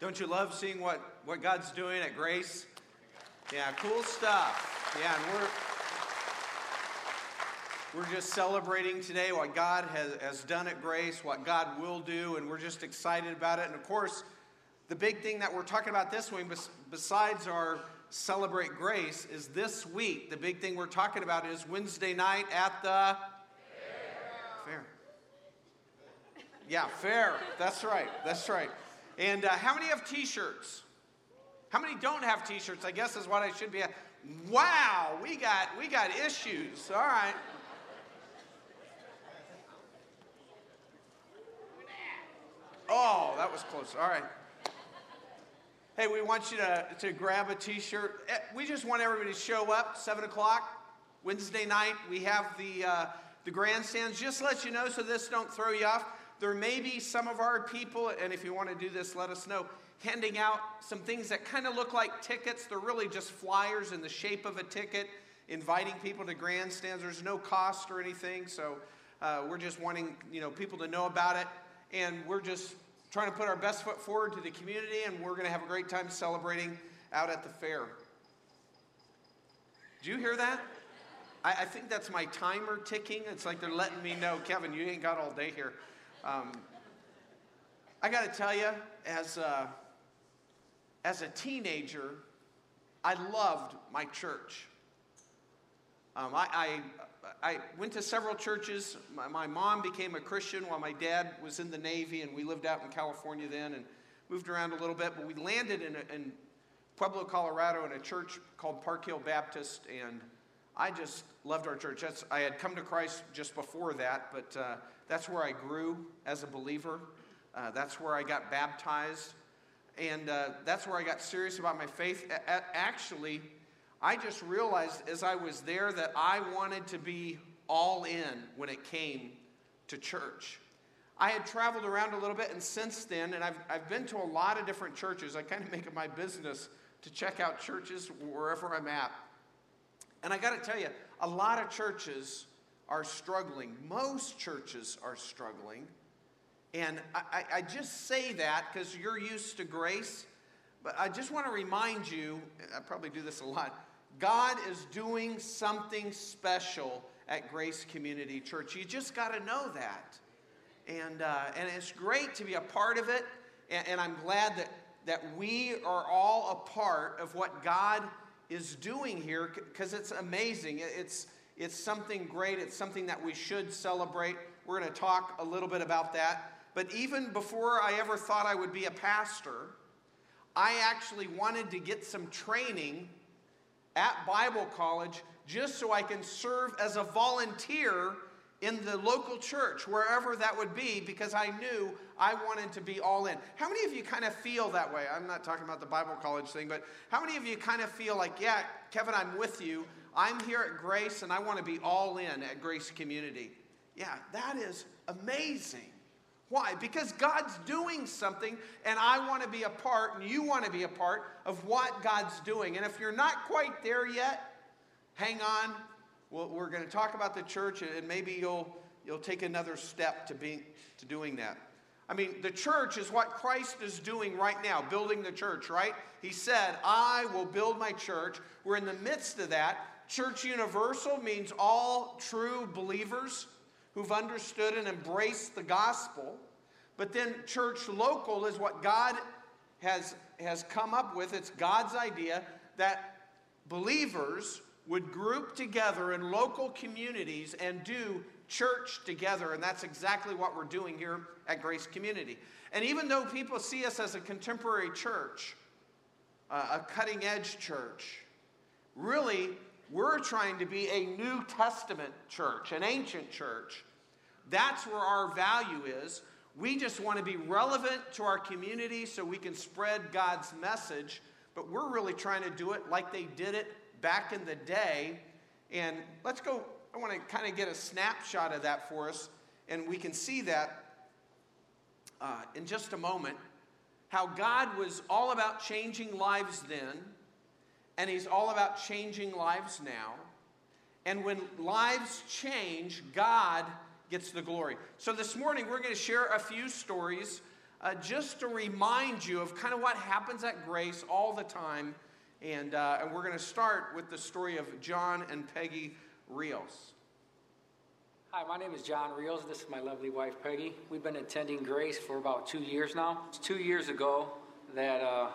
Don't you love seeing what, what God's doing at Grace? Yeah, cool stuff. Yeah, and we're we're just celebrating today what God has, has done at Grace, what God will do, and we're just excited about it. And of course, the big thing that we're talking about this week, besides our Celebrate Grace, is this week. The big thing we're talking about is Wednesday night at the fair. fair. Yeah, fair. That's right. That's right. And uh, how many have t shirts? How many don't have t shirts? I guess is what I should be. At. Wow, we got, we got issues. All right. Oh, that was close. All right. Hey, we want you to, to grab a t shirt. Eh, we just want everybody to show up, 7 o'clock, Wednesday night. We have the, uh, the grandstands. Just let you know so this don't throw you off. There may be some of our people, and if you want to do this, let us know, handing out some things that kind of look like tickets. They're really just flyers in the shape of a ticket, inviting people to grandstands. There's no cost or anything, so uh, we're just wanting you know people to know about it, and we're just trying to put our best foot forward to the community, and we're going to have a great time celebrating out at the fair. Do you hear that? I, I think that's my timer ticking. It's like they're letting me know, Kevin, you ain't got all day here. Um, I got to tell you, as a, as a teenager, I loved my church. Um, I, I, I, went to several churches. My, my, mom became a Christian while my dad was in the Navy, and we lived out in California then and moved around a little bit. But we landed in, a, in Pueblo, Colorado, in a church called Park Hill Baptist, and I just loved our church. That's, I had come to Christ just before that, but uh, that's where I grew as a believer. Uh, that's where I got baptized. And uh, that's where I got serious about my faith. A- actually, I just realized as I was there that I wanted to be all in when it came to church. I had traveled around a little bit, and since then, and I've, I've been to a lot of different churches. I kind of make it my business to check out churches wherever I'm at. And I got to tell you, a lot of churches are struggling. Most churches are struggling. And I, I just say that because you're used to grace, but I just want to remind you I probably do this a lot God is doing something special at Grace Community Church. You just got to know that. And, uh, and it's great to be a part of it. And, and I'm glad that, that we are all a part of what God is doing here because it's amazing. It's, it's something great, it's something that we should celebrate. We're going to talk a little bit about that. But even before I ever thought I would be a pastor, I actually wanted to get some training at Bible college just so I can serve as a volunteer in the local church, wherever that would be, because I knew I wanted to be all in. How many of you kind of feel that way? I'm not talking about the Bible college thing, but how many of you kind of feel like, yeah, Kevin, I'm with you. I'm here at Grace and I want to be all in at Grace Community. Yeah, that is amazing. Why? Because God's doing something and I want to be a part and you want to be a part of what God's doing. And if you're not quite there yet, hang on. Well, we're going to talk about the church and maybe you'll, you'll take another step to, being, to doing that. I mean, the church is what Christ is doing right now, building the church, right? He said, I will build my church. We're in the midst of that. Church universal means all true believers who've understood and embraced the gospel. But then church local is what God has, has come up with. It's God's idea that believers would group together in local communities and do church together. And that's exactly what we're doing here at Grace Community. And even though people see us as a contemporary church, uh, a cutting edge church, really we're trying to be a New Testament church, an ancient church. That's where our value is. We just want to be relevant to our community so we can spread God's message, but we're really trying to do it like they did it back in the day. And let's go, I want to kind of get a snapshot of that for us, and we can see that uh, in just a moment. How God was all about changing lives then and He's all about changing lives now. And when lives change, God gets the glory. So this morning, we're going to share a few stories uh, just to remind you of kind of what happens at Grace all the time. And, uh, and we're going to start with the story of John and Peggy Rios. Hi, my name is John Rios. This is my lovely wife, Peggy. We've been attending Grace for about two years now. It's two years ago that uh,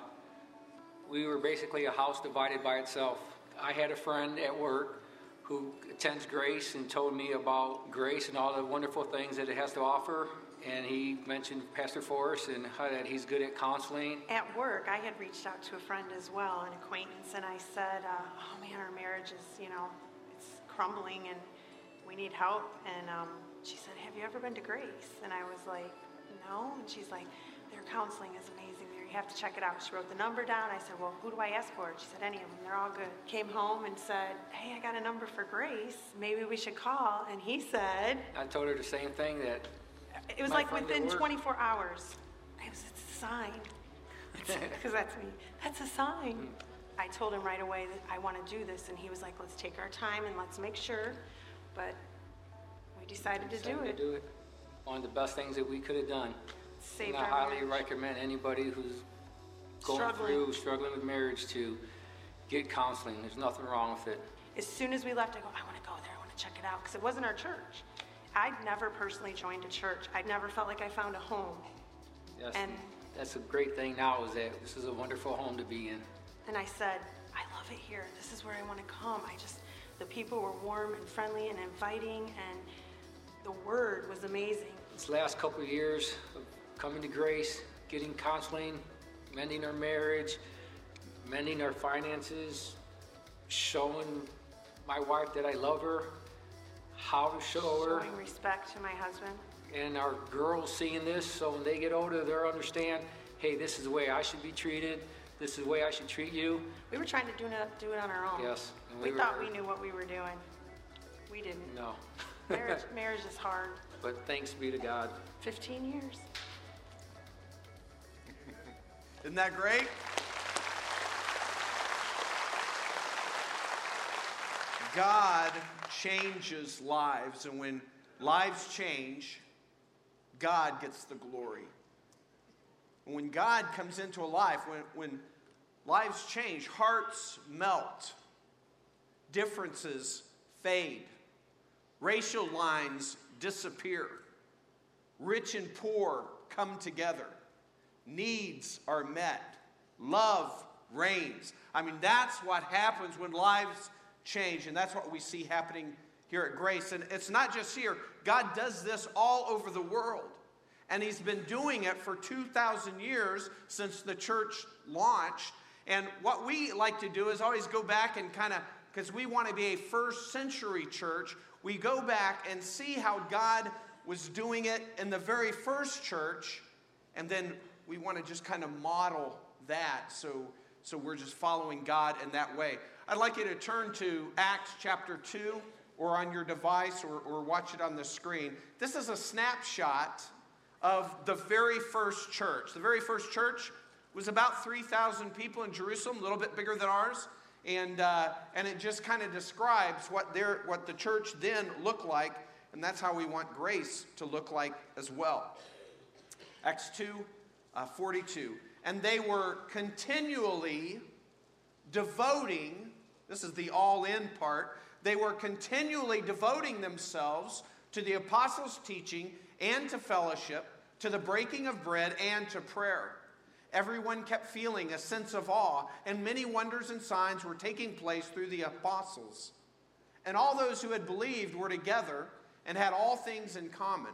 we were basically a house divided by itself. I had a friend at work who attends Grace and told me about Grace and all the wonderful things that it has to offer. And he mentioned Pastor Forrest and how that he's good at counseling. At work, I had reached out to a friend as well, an acquaintance, and I said, uh, "Oh man, our marriage is, you know, it's crumbling, and we need help." And um, she said, "Have you ever been to Grace?" And I was like, "No." And she's like, "Their counseling is amazing. You have to check it out." She wrote the number down. I said, "Well, who do I ask for?" She said, "Any of them. They're all good." Came home and said, "Hey, I got a number for Grace. Maybe we should call." And he said, I told her the same thing that it was like within 24 hours. I was, it's a sign. Because that's me. That's a sign. Hmm. I told him right away that I want to do this, and he was like, let's take our time and let's make sure. But we decided to do decided it. to do it. One of the best things that we could have done. And I our highly marriage. recommend anybody who's going Struggling. through struggling with marriage to get counseling. There's nothing wrong with it. As soon as we left, I go, I want to go there. I want to check it out. Because it wasn't our church. I'd never personally joined a church. I'd never felt like I found a home. Yes, And- that's a great thing now is that this is a wonderful home to be in. And I said, I love it here. This is where I want to come. I just, the people were warm and friendly and inviting, and the word was amazing. This last couple of years of coming to grace, getting counseling, mending our marriage, mending our finances, showing my wife that I love her, how to show her, Showing respect to my husband. and our girls seeing this, so when they get older, they'll understand, hey, this is the way I should be treated, this is the way I should treat you. We were trying to do it, do it on our own. Yes, We we thought we knew what we were doing. We didn't. No. Marriage, marriage is hard. But thanks be to God. 15 years. Isn't that great? God changes lives, and when lives change, God gets the glory. And when God comes into a life, when, when lives change, hearts melt, differences fade, racial lines disappear, rich and poor come together, needs are met, love reigns. I mean, that's what happens when lives change, and that's what we see happening here at Grace. And it's not just here, God does this all over the world. And He's been doing it for 2,000 years since the church launched. And what we like to do is always go back and kind of, because we want to be a first century church, we go back and see how God was doing it in the very first church, and then we want to just kind of model that. So, so we're just following God in that way. I'd like you to turn to Acts chapter 2 or on your device or, or watch it on the screen. This is a snapshot of the very first church. The very first church was about 3,000 people in Jerusalem, a little bit bigger than ours. And, uh, and it just kind of describes what, their, what the church then looked like. And that's how we want grace to look like as well. Acts 2 uh, 42. And they were continually devoting, this is the all in part, they were continually devoting themselves to the apostles' teaching and to fellowship, to the breaking of bread and to prayer. Everyone kept feeling a sense of awe, and many wonders and signs were taking place through the apostles. And all those who had believed were together and had all things in common.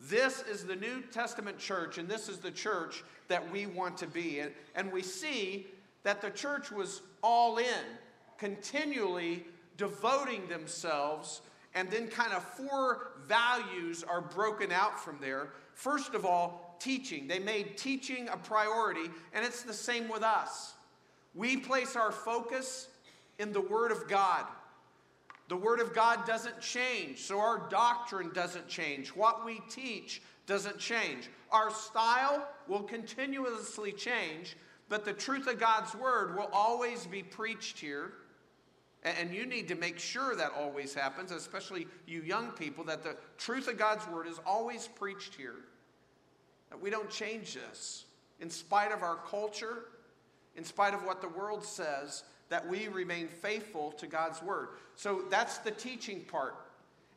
This is the New Testament church, and this is the church that we want to be. And, and we see that the church was all in, continually devoting themselves, and then kind of four values are broken out from there. First of all, teaching. They made teaching a priority, and it's the same with us. We place our focus in the Word of God. The Word of God doesn't change, so our doctrine doesn't change. What we teach doesn't change. Our style will continuously change, but the truth of God's Word will always be preached here. And you need to make sure that always happens, especially you young people, that the truth of God's Word is always preached here. That we don't change this. In spite of our culture, in spite of what the world says, that we remain faithful to God's word. So that's the teaching part.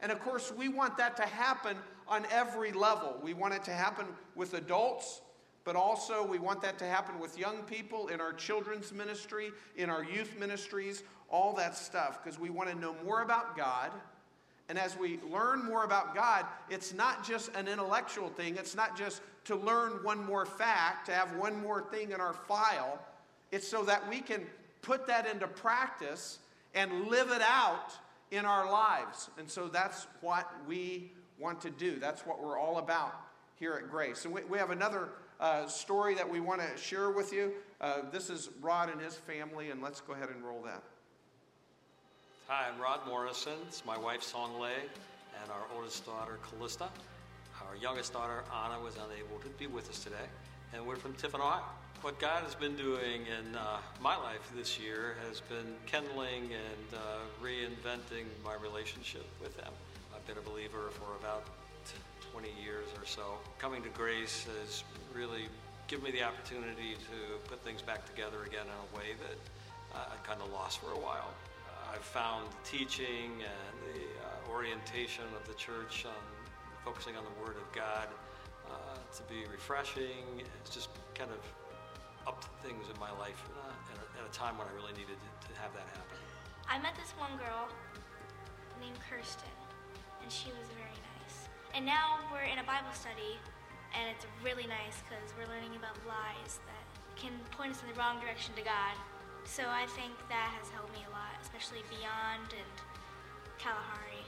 And of course, we want that to happen on every level. We want it to happen with adults, but also we want that to happen with young people in our children's ministry, in our youth ministries, all that stuff, because we want to know more about God. And as we learn more about God, it's not just an intellectual thing, it's not just to learn one more fact, to have one more thing in our file. It's so that we can put that into practice and live it out in our lives. And so that's what we want to do. That's what we're all about here at Grace. And we, we have another uh, story that we want to share with you. Uh, this is Rod and his family, and let's go ahead and roll that. Hi, I'm Rod Morrison. It's my wife, Song Lei, and our oldest daughter, Callista. Our youngest daughter, Anna, was unable to be with us today, and we're from Tiffin, Ohio. What God has been doing in uh, my life this year has been kindling and uh, reinventing my relationship with Him. I've been a believer for about 20 years or so. Coming to grace has really given me the opportunity to put things back together again in a way that uh, I kind of lost for a while. Uh, I've found the teaching and the uh, orientation of the church on focusing on the Word of God uh, to be refreshing. It's just kind of up things in my life at, a, at, a, time when I really needed to, to, have that happen. I met this one girl named Kirsten, and she was very nice. And now we're in a Bible study, and it's really nice because we're learning about lies that can point us in the wrong direction to God. So I think that has helped me a lot, especially Beyond and Kalahari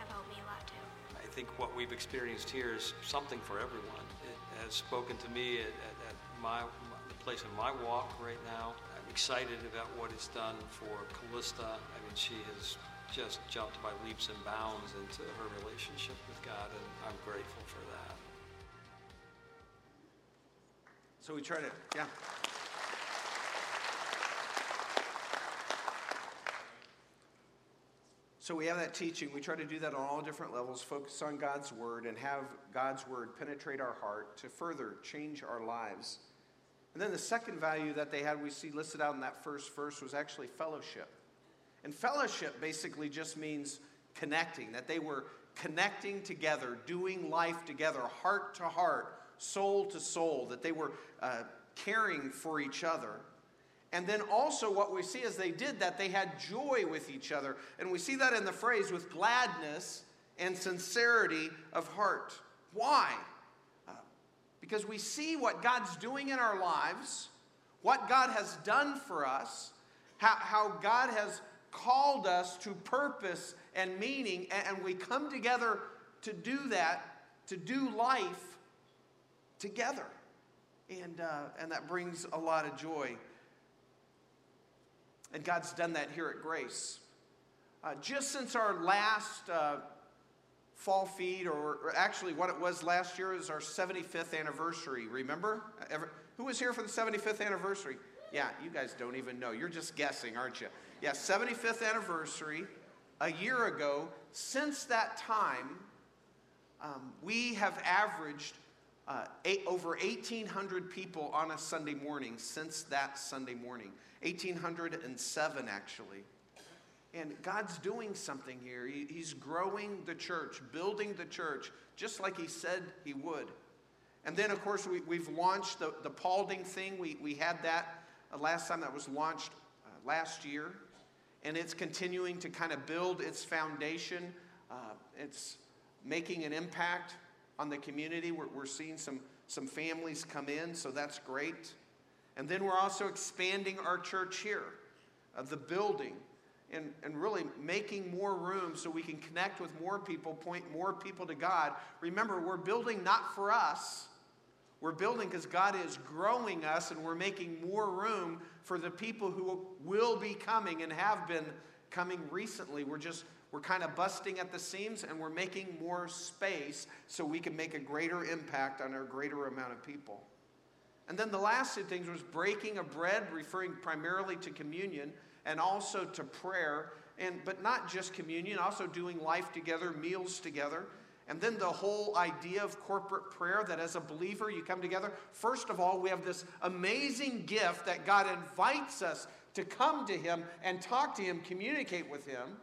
have helped me a lot too. I think what we've experienced here is something for everyone. It has spoken to me at, at, at my place in my walk right now. I'm excited about what it's done for Callista. I mean, she has just jumped by leaps and bounds into her relationship with God, and I'm grateful for that. So we try to, yeah. So we have that teaching. We try to do that on all different levels, focus on God's word, and have God's word penetrate our heart to further change our lives. And then the second value that they had, we see listed out in that first verse, was actually fellowship. And fellowship basically just means connecting, that they were connecting together, doing life together, heart to heart, soul to soul, that they were uh, caring for each other. And then also, what we see as they did that, they had joy with each other. And we see that in the phrase with gladness and sincerity of heart. Why? Because we see what God's doing in our lives, what God has done for us, how, how God has called us to purpose and meaning, and, and we come together to do that, to do life together. And, uh, and that brings a lot of joy. And God's done that here at Grace. Uh, just since our last uh, fall feed, or, or, actually what it was last year is our 75th anniversary. Remember? Ever, who was here for the 75th anniversary? Yeah, you guys don't even know. You're just guessing, aren't you? Yeah, 75th anniversary, a year ago. Since that time, um, we have averaged uh, eight, over 1,800 people on a Sunday morning since that Sunday morning. 1,807, actually. And God's doing something here. He, he's growing the church, building the church, just like He said He would. And then, of course, we, have launched the, the Paulding thing. We, we had that uh, last time that was launched uh, last year. And it's continuing to kind of build its foundation. Uh, it's making an impact on the community. We're, we're seeing some, some families come in, so that's great. And then we're also expanding our church here, uh, the building and, and really making more room so we can connect with more people, point more people to God. Remember, we're building not for us, We're building because God is growing us and we're making more room for the people who will be coming and have been coming recently. We're just, we're kind of busting at the seams and we're making more space so we can make a greater impact on a greater amount of people. And then the last two things was breaking of bread, referring primarily to communion and also to prayer. And, but not just communion, also doing life together, meals together. And then the whole idea of corporate prayer that as a believer you come together. First of all, we have this amazing gift that God invites us to come to Him and talk to Him, communicate with Him.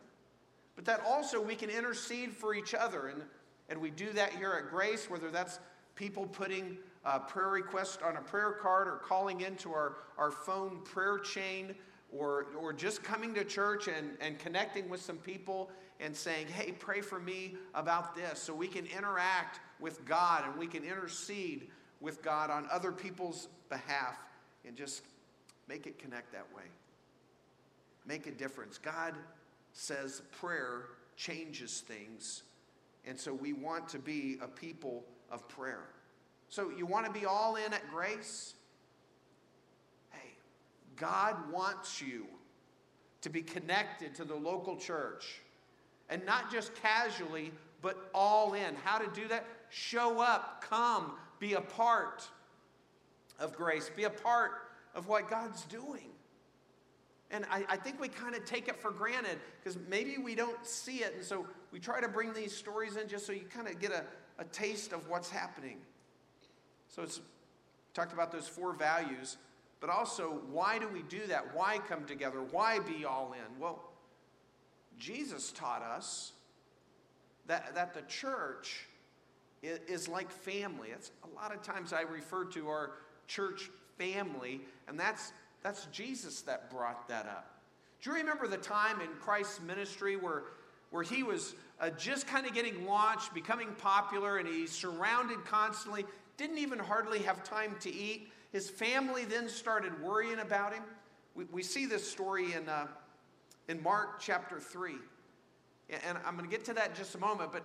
But that also we can intercede for each other. And, and we do that here at Grace, whether that's people putting a prayer request on a prayer card or calling into our, our phone prayer chain or, or just coming to church and, and connecting with some people and saying, hey, pray for me about this. So we can interact with God and we can intercede with God on other people's behalf and just make it connect that way. Make a difference. God says prayer changes things. And so we want to be a people of prayer. So you want to be all in at grace? God wants you to be connected to the local church and not just casually, but all in. How to do that? Show up, come, be a part of grace, be a part of what God's doing. And I, I think we kind of take it for granted because maybe we don't see it. And so we try to bring these stories in just so you kind of get a, a taste of what's happening. So it's talked about those four values, but also why do we do that? Why come together? Why be all in? Well, Jesus taught us that, that the church is, is like family. It's a lot of times I refer to our church family, and that's, that's Jesus that brought that up. Do you remember the time in Christ's ministry where, where he was uh, just kind of getting launched, becoming popular, and he's surrounded constantly, didn't even hardly have time to eat? His family then started worrying about him. We, we see this story in, uh, in Mark chapter 3. And I'm going to get to that in just a moment, but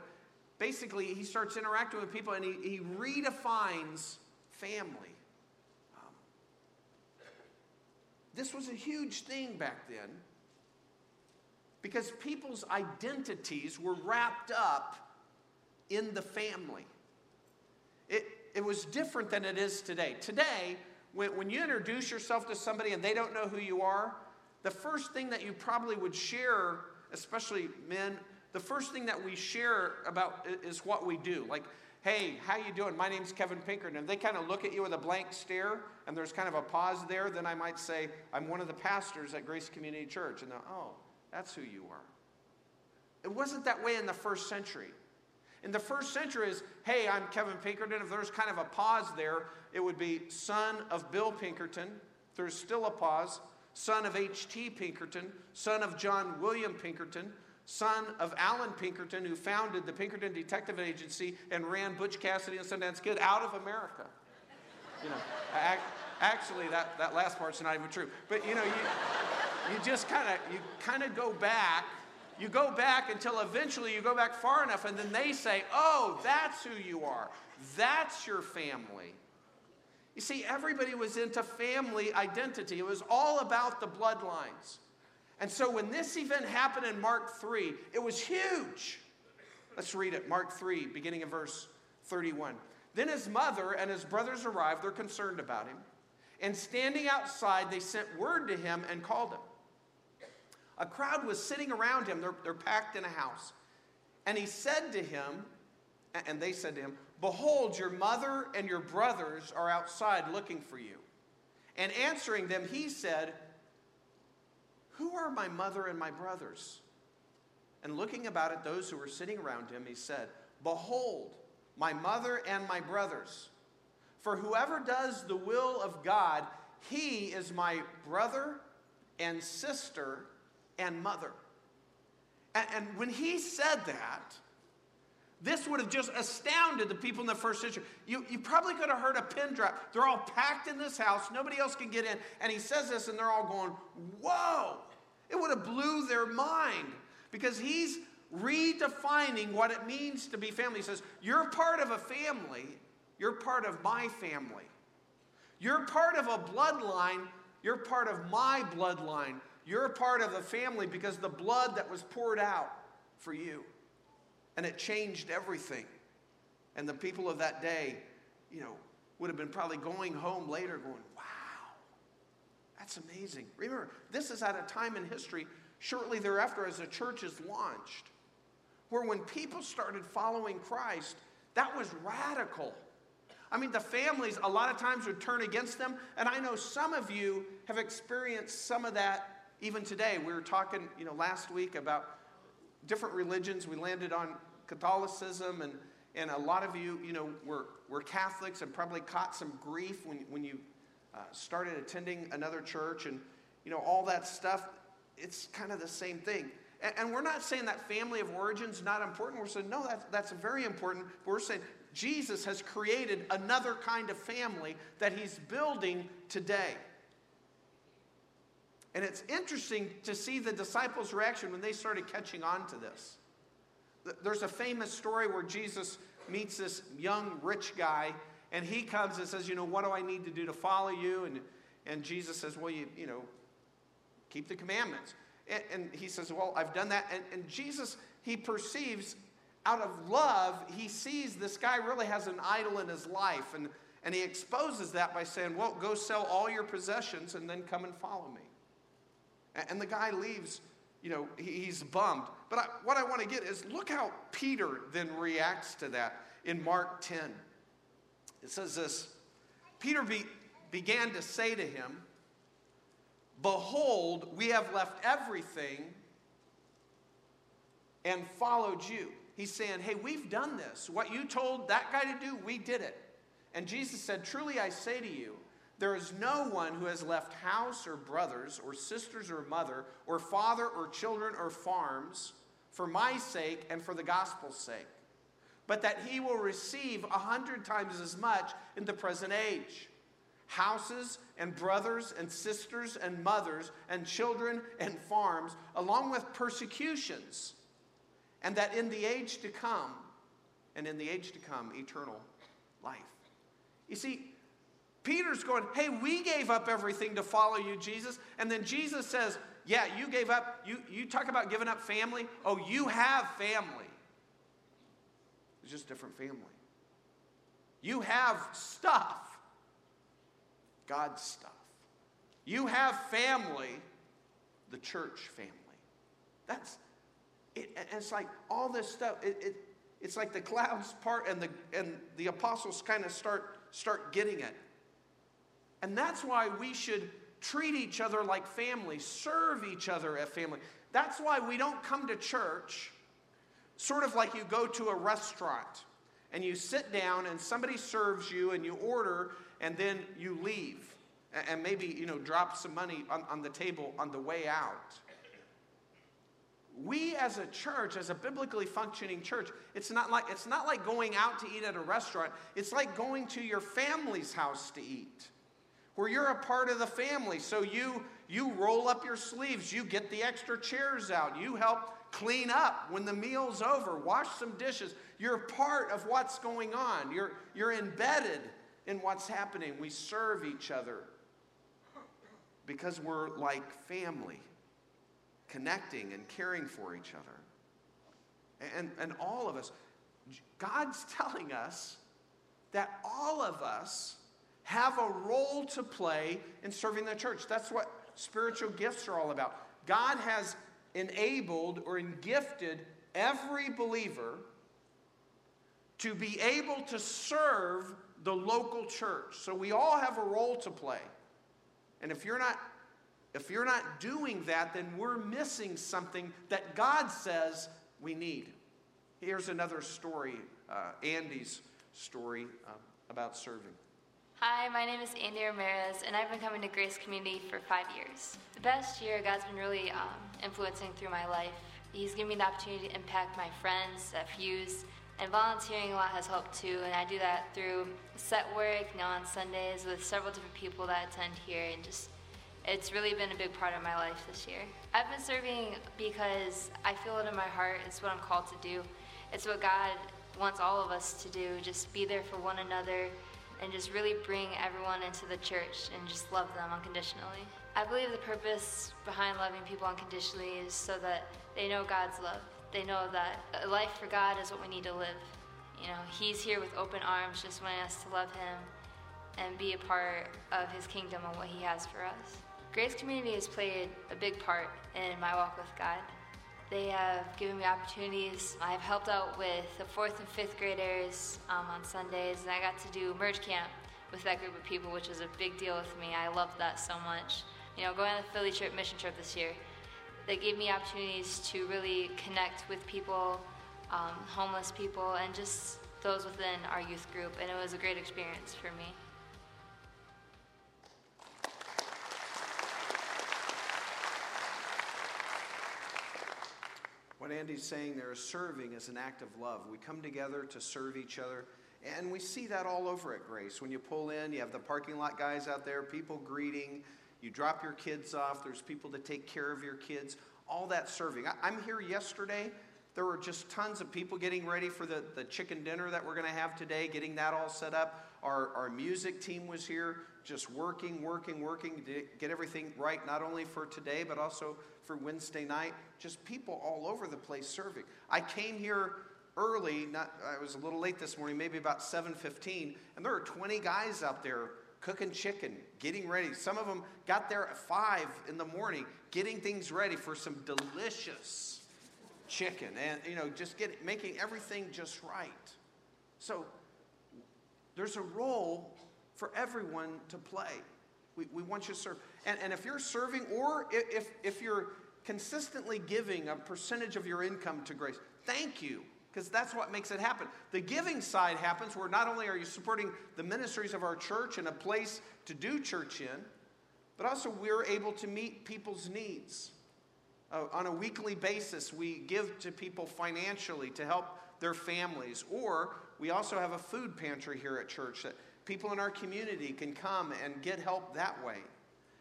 basically, he starts interacting with people and he, he redefines family. Um, this was a huge thing back then because people's identities were wrapped up in the family. It, it was different than it is today. Today, when, when you introduce yourself to somebody and they don't know who you are, the first thing that you probably would share, especially men, the first thing that we share about is what we do. Like, hey, how you doing? My name's Kevin Pinkerton. And they kind of look at you with a blank stare, and there's kind of a pause there. Then I might say, I'm one of the pastors at Grace Community Church. And they're, oh, that's who you are. It wasn't that way in the first century. In the first century is, hey, I'm Kevin Pinkerton. If there's kind of a pause there, it would be son of Bill Pinkerton. There's still a pause son of H.T. Pinkerton, son of John William Pinkerton, son of Allan Pinkerton, who founded the Pinkerton Detective Agency and ran Butch Cassidy and Sundance Kid out of America. You know, actually, that, that last part's not even true. But you know, you, you just kind of you kind of go back. You go back until eventually you go back far enough, and then they say, "Oh, that's who you are. That's your family." You see, everybody was into family identity, it was all about the bloodlines. And so when this event happened in Mark 3, it was huge. Let's read it Mark 3, beginning of verse 31. Then his mother and his brothers arrived. They're concerned about him. And standing outside, they sent word to him and called him. A crowd was sitting around him. They're, they're packed in a house. And he said to him, and they said to him, Behold, your mother and your brothers are outside looking for you. And answering them, he said, Who are my mother and my brothers? And looking about at those who were sitting around him, he said, Behold, my mother and my brothers. For whoever does the will of God, he is my brother and sister and mother. And, and when he said that, this would have just astounded the people in the first century. You, you probably could have heard a pin drop. They're all packed in this house, nobody else can get in. And he says this, and they're all going, Whoa! It would have blew their mind because he's redefining what it means to be family. He says, You're part of a family, You're part of my family. You're part of a bloodline. You're part of my bloodline. You're a part of the family because the blood that was poured out for you. And it changed everything. And the people of that day, you know, would have been probably going home later going, wow, that's amazing. Remember, this is at a time in history shortly thereafter as the church is launched, where when people started following Christ, that was radical. I mean, the families a lot of times would turn against them, and I know some of you have experienced some of that even today. We were talking, you know, last week about different religions. We landed on Catholicism, and, and a lot of you, you know, were, were Catholics and probably caught some grief when, when you uh, started attending another church and, you know, all that stuff. It's kind of the same thing. And, and we're not saying that family of origin's not important. We're saying, no, that's, that's very important. But we're saying Jesus has created another kind of family that he's building today. And it's interesting to see the disciples' reaction when they started catching on to this. There's a famous story where Jesus meets this young rich guy, and he comes and says, You know, what do I need to do to follow you? And, and Jesus says, Well, you, you know, keep the commandments. And, and he says, Well, I've done that. And, and Jesus, he perceives out of love, he sees this guy really has an idol in his life. And, and he exposes that by saying, Well, go sell all your possessions and then come and follow me. And, the guy leaves, you know, he's bummed. But I, what I want to get is look how Peter then reacts to that in Mark 10. It says this Peter be, began to say to him, Behold, we have left everything and followed you. He's saying, Hey, we've done this. What you told that guy to do, we did it. And Jesus said, Truly I say to you, there is no one who has left house or brothers or sisters or mother or father or children or farms for my sake and for the gospel's sake, but that he will receive a hundred times as much in the present age houses and brothers and sisters and mothers and children and farms, along with persecutions, and that in the age to come, and in the age to come, eternal life. You see, Peter's going, Hey, we gave up everything to follow you, Jesus. And then Jesus says, Yeah, you gave up, you, you talk about giving up family. Oh, you have family. It's just different family. You have stuff. God's stuff. You have family, the church family. That's it, it's like all this stuff. It, it, it's like the clouds part and the and the apostles kind of start start getting it. And that's why we should treat each other like family, serve each other as family. That's why we don't come to church sort of like you go to a restaurant and you sit down and somebody serves you and you order and then you leave and maybe you know drop some money on, on the table on the way out. We as a church as a biblically functioning church it's not like it's not like going out to eat at a restaurant. It's like going to your family's house to eat where you're a part of the family. So you you roll up your sleeves you get the extra chairs out you help clean up when the meal's over wash some dishes. You're part of what's going on. You're you're embedded in what's happening. We serve each other because we're like family, connecting and caring for each other. And, and all of us, God's telling us that all of us have a role to play in serving the church. That's what spiritual gifts are all about. God has enabled or gifted every believer to be able to serve the local church. So we all have a role to play. And if you're not if you're not doing that, then we're missing something that God says we need. Here's another story, uh, Andy's story uh, about serving. Hi, my name is Andy Ramirez, and I've been coming to Grace Community for five years. The past year, God's been really um, influencing through my life. He's given me the opportunity to impact my friends at Fuse, and volunteering a lot has helped too. And I do that through set work, know, on Sundays with several different people that attend here, and just it's really been a big part of my life this year. I've been serving because I feel it in my heart. It's what I'm called to do. It's what God wants all of us to do. Just be there for one another and just really bring everyone into the church and just love them unconditionally. I believe the purpose behind loving people unconditionally is so that they know God's love. They know that a life for God is what we need to live. You know, He's here with open arms, just wanting us to love Him and be a part of His kingdom and what He has for us. Grace Community has played a big part in my walk with God. They have given me opportunities. I've helped out with the fourth and fifth graders um, on Sundays, and I got to do merge camp with that group of people, which was a big deal with me. I loved that so much. You know, going on the Philly trip, mission trip this year, they gave me opportunities to really connect with people, um, homeless people, and just those within our youth group, and it was a great experience for me. What Andy's saying there is serving is an act of love. We come together to serve each other, and we see that all over at Grace. When you pull in, you have the parking lot guys out there, people greeting, you drop your kids off, there's people to take care of your kids, all that serving. I, I'm here yesterday. There were just tons of people getting ready for the, the chicken dinner that we're going to have today, getting that all set up. Our, our music team was here, just working, working, working to get everything right, not only for today, but also for Wednesday night. Just people all over the place serving. I came here early, not, I was a little late this morning, maybe about 7.15, and there were 20 guys out there cooking chicken, getting ready. Some of them got there at 5 in the morning, getting things ready for some delicious chicken and, you know, just getting making everything just right. So there's a role for everyone to play. We, we want you to serve. And, and if you're serving or if, if you're consistently giving a percentage of your income to grace, thank you because that's what makes it happen. The giving side happens where not only are you supporting the ministries of our church and a place to do church in, but also we're able to meet people's needs. Uh, on a weekly basis, we give to people financially to help their families, or we also have a food pantry here at church that people in our community can come and get help that way.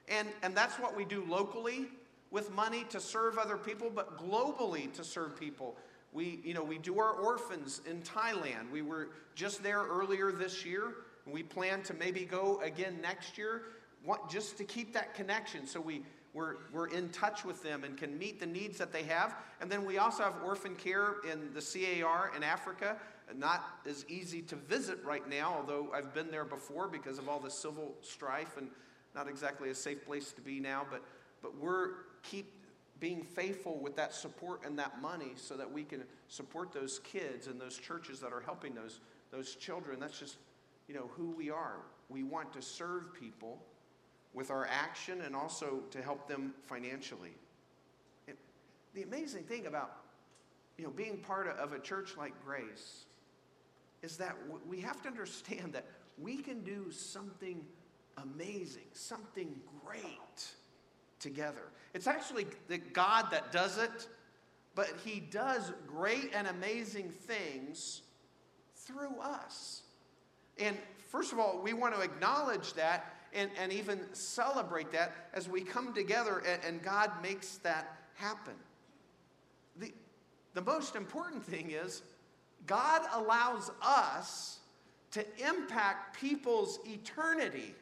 And, and that's what we do locally with money to serve other people, but globally to serve people. We, you know, we do our orphans in Thailand. We were just there earlier this year, and we plan to maybe go again next year, want, just to keep that connection. So we, we're, we're in touch with them and can meet the needs that they have. And then we also have orphan care in the CAR in Africa not as easy to visit right now, although I've been there before because of all the civil strife and not exactly a safe place to be now. But, but we're keep being faithful with that support and that money so that we can support those kids and those churches that are helping those, those children. That's just, you know, who we are. We want to serve people with our action and also to help them financially. And the amazing thing about, you know, being part of a church like Grace is that we have to understand that we can do something amazing, something great together. It's actually the God that does it, but He does great and amazing things through us. And first of all, we want to acknowledge that and, and even celebrate that as we come together and, and God makes that happen. The, the most important thing is God allows us to impact people's eternity.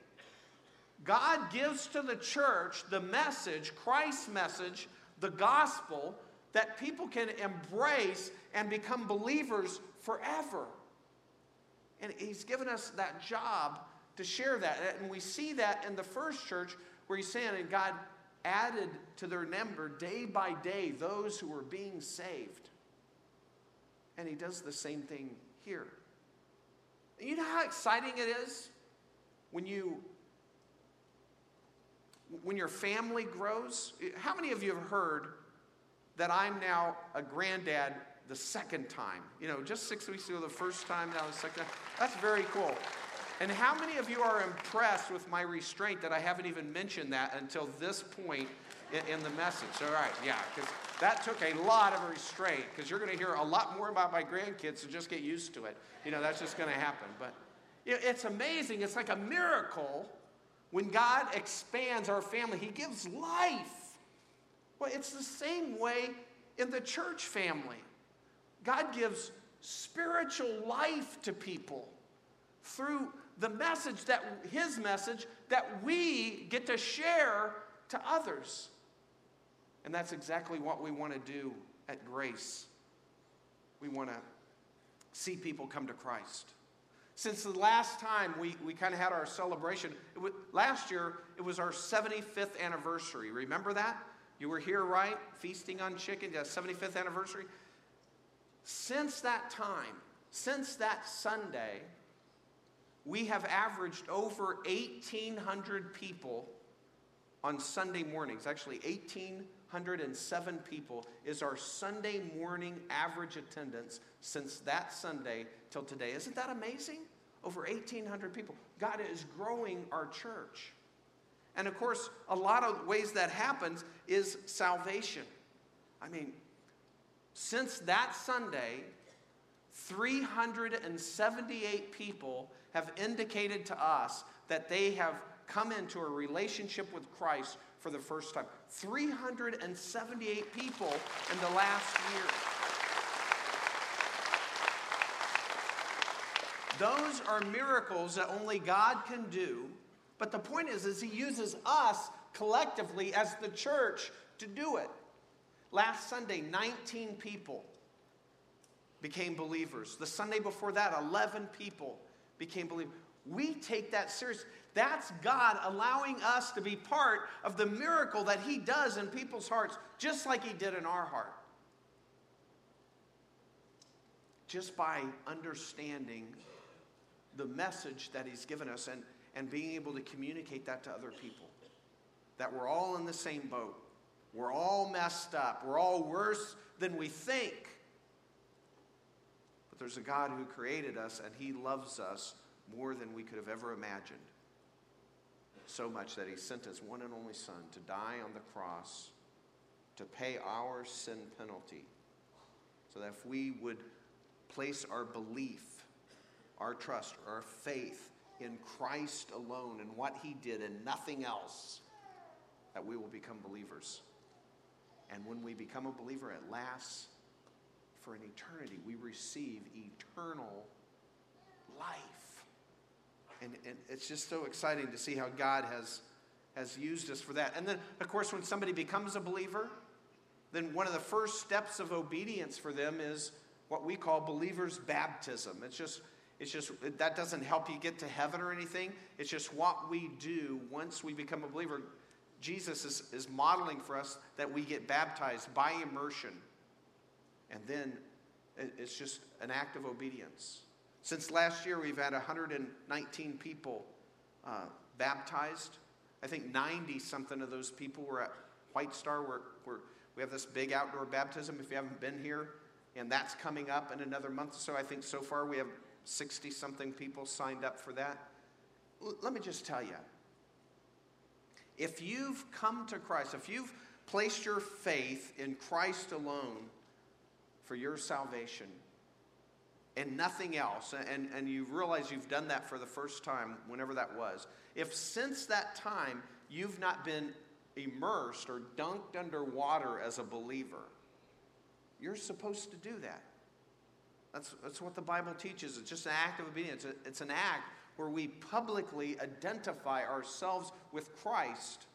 God gives to the church the message, Christ's message, the gospel, that people can embrace and become believers forever. And He's given us that job to share that. And we see that in the first church where He's saying, and God added to their number day by day those who were being saved. And he does the same thing here. You know how exciting it is when you when your family grows? How many of you have heard that I'm now a granddad the second time? You know, just six weeks ago, the first time, now the second time. That's very cool. And how many of you are impressed with my restraint that I haven't even mentioned that until this point in, in the message? All right, yeah, because that took a lot of restraint because you're going to hear a lot more about my grandkids, so just get used to it. You know, that's just going to happen. But it's amazing. It's like a miracle when God expands our family, He gives life. Well, it's the same way in the church family. God gives spiritual life to people through the message that his message that we get to share to others. And that's exactly what we want to do at Grace. We want to see people come to Christ. Since the last time we, we kind of had our celebration, was, last year it was our 75th anniversary. Remember that? You were here, right? Feasting on chicken, yeah, 75th anniversary. Since that time, since that Sunday, we have averaged over 1,800 people on Sunday mornings. Actually, 1,807 people is our Sunday morning average attendance since that Sunday till today. Isn't that amazing? Over 1,800 people. God is growing our church. And of course, a lot of ways that happens is salvation. I mean, since that Sunday, 378 people have indicated to us that they have come into a relationship with Christ for the first time. 378 people in the last year. Those are miracles that only God can do. But the point is, is he uses us collectively as the church to do it. Last Sunday, 19 people became believers. The Sunday before that, 11 people became believers. We take that seriously. That's God allowing us to be part of the miracle that He does in people's hearts, just like He did in our heart. Just by understanding the message that He's given us and, and being able to communicate that to other people. That we're all in the same boat. We're all messed up. We're all worse than we think. But there's a God who created us and He loves us more than we could have ever imagined. So much that He sent His one and only Son to die on the cross to pay our sin penalty. So that if we would place our belief, our trust, our faith in Christ alone and what He did and nothing else, that we will become believers. And when we become a believer, it lasts for an eternity. We receive eternal life. And, and it's just so exciting to see how God has, has used us for that. And then, of course, when somebody becomes a believer, then one of the first steps of obedience for them is what we call believers' baptism. It's just, it's just, that doesn't help you get to heaven or anything. It's just what we do once we become a believer. Jesus is, is modeling for us that we get baptized by immersion. And then it's just an act of obedience. Since last year, we've had 119 people uh, baptized. I think 90 something of those people were at White Star, where, we have this big outdoor baptism. If you haven't been here, and that's coming up in another month or so, I think so far we have 60 something people signed up for that. L- let me just tell you if you've come to Christ, if you've placed your faith in Christ alone for your salvation and nothing else, and, and you realize you've done that for the first time, whenever that was, if since that time you've not been immersed or dunked under water as a believer, you're supposed to do that. That's, that's what the Bible teaches. It's just an act of obedience. It's an act where we publicly identify ourselves with Christ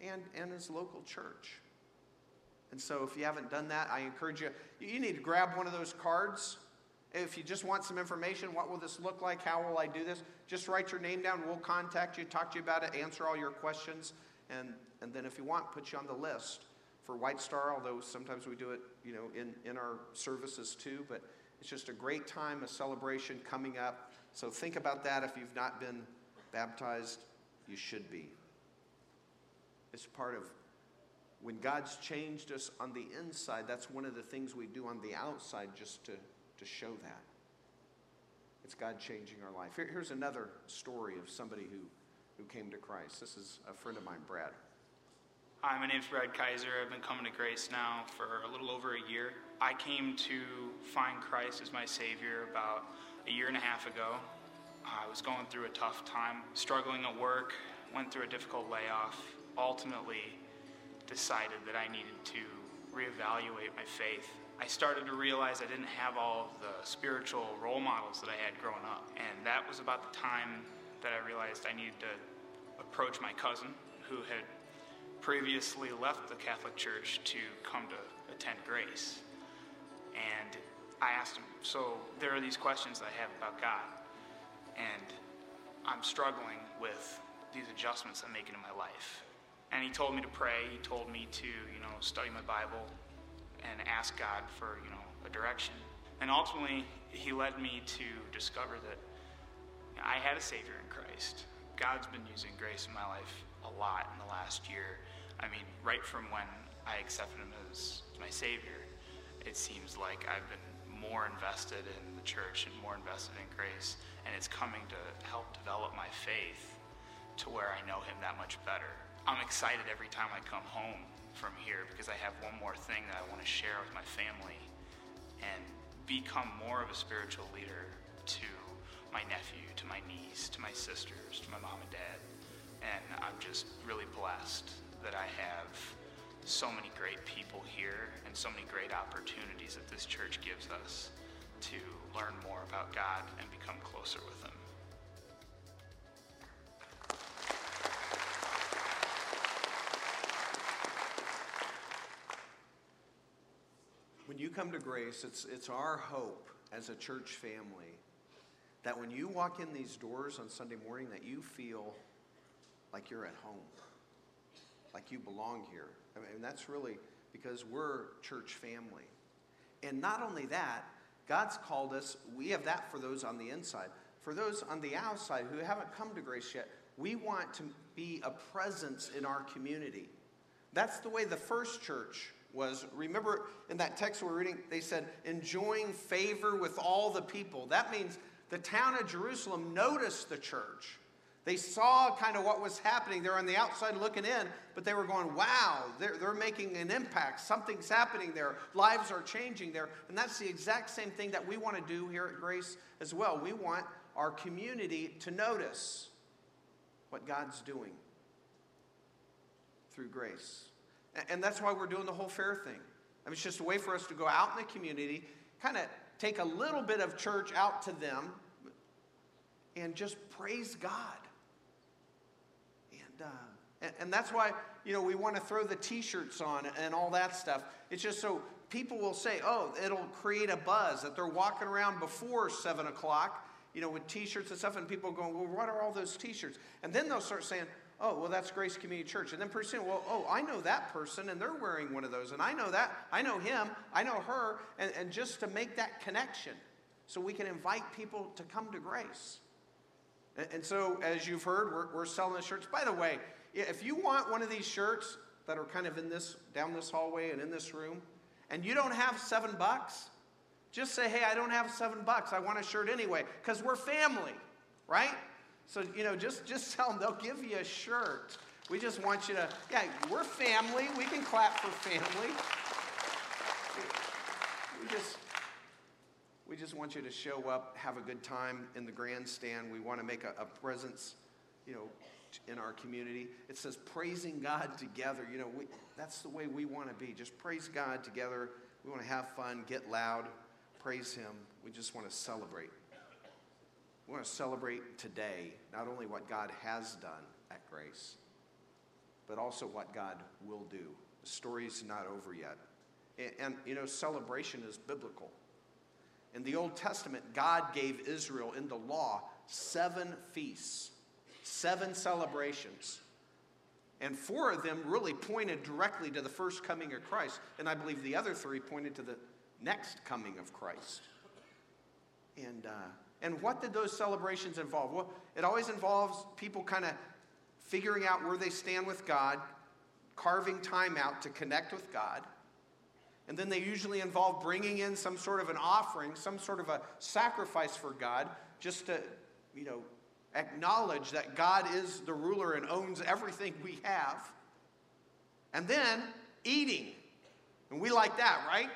and, and his local church. And so, if you haven't done that, I encourage you, you need to grab one of those cards. If you just want some information, what will this look like? How will I do this? Just write your name down. We'll contact you, talk to you about it, answer all your questions. And, and then, if you want, put you on the list for White Star, although sometimes we do it you know, in, in our services too. But it's just a great time, a celebration coming up. So think about that. If you've not been baptized, you should be. It's part of when God's changed us on the inside, that's one of the things we do on the outside just to, to show that. It's God changing our life. Here, here's another story of somebody who, who came to Christ. This is a friend of mine, Brad. Hi, my name's Brad Kaiser. I've been coming to Grace now for a little over a year. I came to find Christ as my Savior about a year and a half ago. I was going through a tough time, struggling at work, went through a difficult layoff, ultimately decided that I needed to reevaluate my faith. I started to realize I didn't have all of the spiritual role models that I had growing up. And that was about the time that I realized I needed to approach my cousin, who had previously left the Catholic Church to come to attend Grace. And I asked him, So there are these questions that I have about God, and I'm struggling with these adjustments I'm making in my life. And he told me to pray, he told me to, you know, study my Bible and ask God for, you know, a direction. And ultimately, he led me to discover that I had a Savior in Christ. God's been using grace in my life a lot in the last year. I mean, right from when I accepted Him as my Savior, it seems like I've been more invested in the church and more invested in grace, and it's coming to help develop my faith to where I know Him that much better. I'm excited every time I come home from here because I have one more thing that I want to share with my family and become more of a spiritual leader to my nephew, to my niece, to my sisters, to my mom and dad. And I'm just really blessed that I have so many great people here and so many great opportunities that this church gives us to learn more about God and become closer with Him. Come to grace, it's, it's our hope as a church family that when you walk in these doors on Sunday morning that you feel like you're at home, like you belong here. I mean, that's really because we're church family. And not only that, God's called us, we have that for those on the inside. For those on the outside who haven't come to grace yet, we want to be a presence in our community. That's the way the first church was. Remember in that text we're reading, they said, enjoying favor with all the people. That means the town of Jerusalem noticed the church. They saw kind of what was happening. They're on the outside looking in, but they were going, wow, they're, they're making an impact. Something's happening there. Lives are changing there. And that's the exact same thing that we want to do here at Grace as well. We want our community to notice what God's doing through grace. And that's why we're doing the whole fair thing. I mean, it's just a way for us to go out in the community, kind of take a little bit of church out to them, and just praise God. And, uh, and, and that's why, you know, we want to throw the t shirts on and all that stuff. It's just so people will say, oh, it'll create a buzz that they're walking around before 7 o'clock, you know, with t shirts and stuff, and people going, well, what are all those t shirts? And then they'll start saying, oh, well, that's Grace Community Church. And then pretty soon, well, oh, I know that person, and they're wearing one of those. And I know that. I know him. I know her. And, and just to make that connection so we can invite people to come to grace. And, and so, as you've heard, we're, we're selling the shirts. By the way, if you want one of these shirts that are kind of in this, down this hallway and in this room, and you don't have seven bucks, just say, hey, I don't have seven bucks. I want a shirt anyway, because we're family, right? So, you know, just, just tell them they'll give you a shirt. We just want you to, yeah, we're family. We can clap for family. We just, we just want you to show up, have a good time in the grandstand. We want to make a, a presence, you know, in our community. It says praising God together. You know, we, that's the way we want to be. Just praise God together. We want to have fun, get loud, praise Him. We just want to celebrate. We want to celebrate today not only what God has done at Grace, but also what God will do. The story's not over yet. And, and, you know, celebration is biblical. In the Old Testament, God gave Israel in the law seven feasts, seven celebrations. And four of them really pointed directly to the first coming of Christ. And I believe the other three pointed to the next coming of Christ. And, uh, and what did those celebrations involve? Well, it always involves people kind of figuring out where they stand with God, carving time out to connect with God. And then they usually involve bringing in some sort of an offering, some sort of a sacrifice for God, just to, you know, acknowledge that God is the ruler and owns everything we have. And then eating. And we like that, right?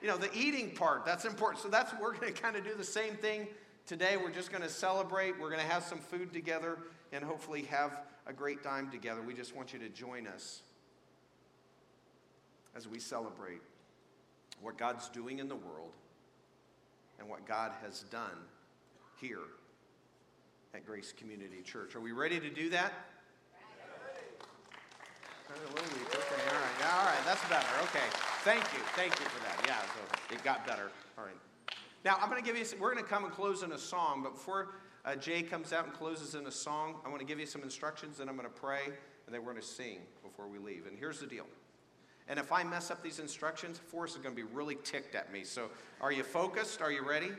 You know, the eating part, that's important. So that's we're going to kind of do the same thing Today, we're just going to celebrate. We're going to have some food together and hopefully have a great time together. We just want you to join us as we celebrate. what God's doing in the world and what God has done here at Grace Community Church. Are we ready to do that? Hallelujah. Okay, all right. All right, that's better. Okay. Thank you. Thank you for that. Yeah, so it got better. All right. Now, I'm going to give you, we're going to come and close in a song, but before uh, Jay comes out and closes in a song, I want to give you some instructions, and I'm going to pray, and then we're going to sing before we leave. And here's the deal. And if I mess up these instructions, Forrest is going to be really ticked at me. So, are you focused? Are you ready?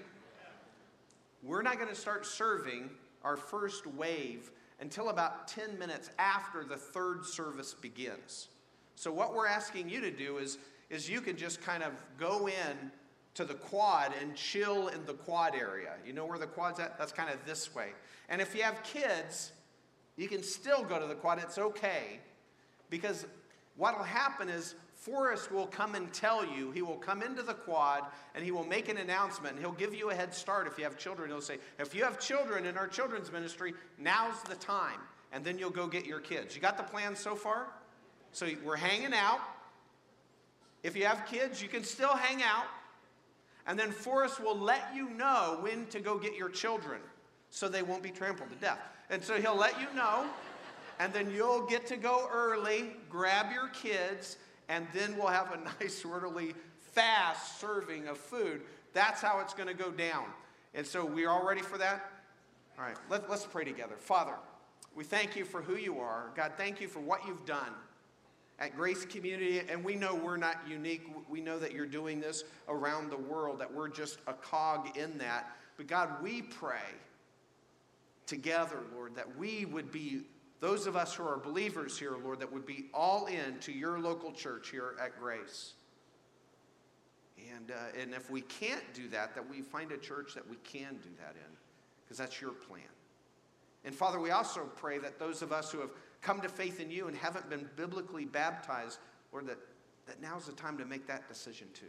We're not going to start serving our first wave until about 10 minutes after the third service begins. So, what we're asking you to do is, is you can just kind of go in to the quad and chill in the quad area. You know where the quad's at? That's kind of this way. And if you have kids, you can still go to the quad. It's okay because what will happen is Forrest will come and tell you, he will come into the quad and he will make an announcement he'll give you a head start if you have children. He'll say, if you have children in our children's ministry, now's the time. And then you'll go get your kids. You got the plan so far? So we're hanging out. If you have kids, you can still hang out. And then Forrest will let you know when to go get your children so they won't be trampled to death. And so he'll let you know, and then you'll get to go early, grab your kids, and then we'll have a nice, orderly, fast serving of food. That's how it's going to go down. And so we're all ready for that? All right, let, let's pray together. Father, we thank you for who you are. God, thank you for what you've done at Grace Community, and we know we're not unique. We know that you're doing this around the world, that we're just a cog in that. But God, we pray together, Lord, that we would be, those of us who are believers here, Lord, that would be all in to your local church here at Grace. And, uh, and if we can't do that, that we find a church that we can do that in, because that's your plan. And Father, we also pray that those of us who have come to faith in you and haven't been biblically baptized, Lord, that, that now's the time to make that decision too.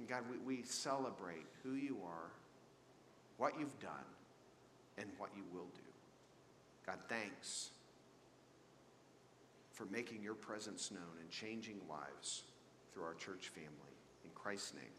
And God, we, we celebrate who you are, what you've done, and what you will do. God, thanks for making your presence known and changing lives through our church family. In Christ's name.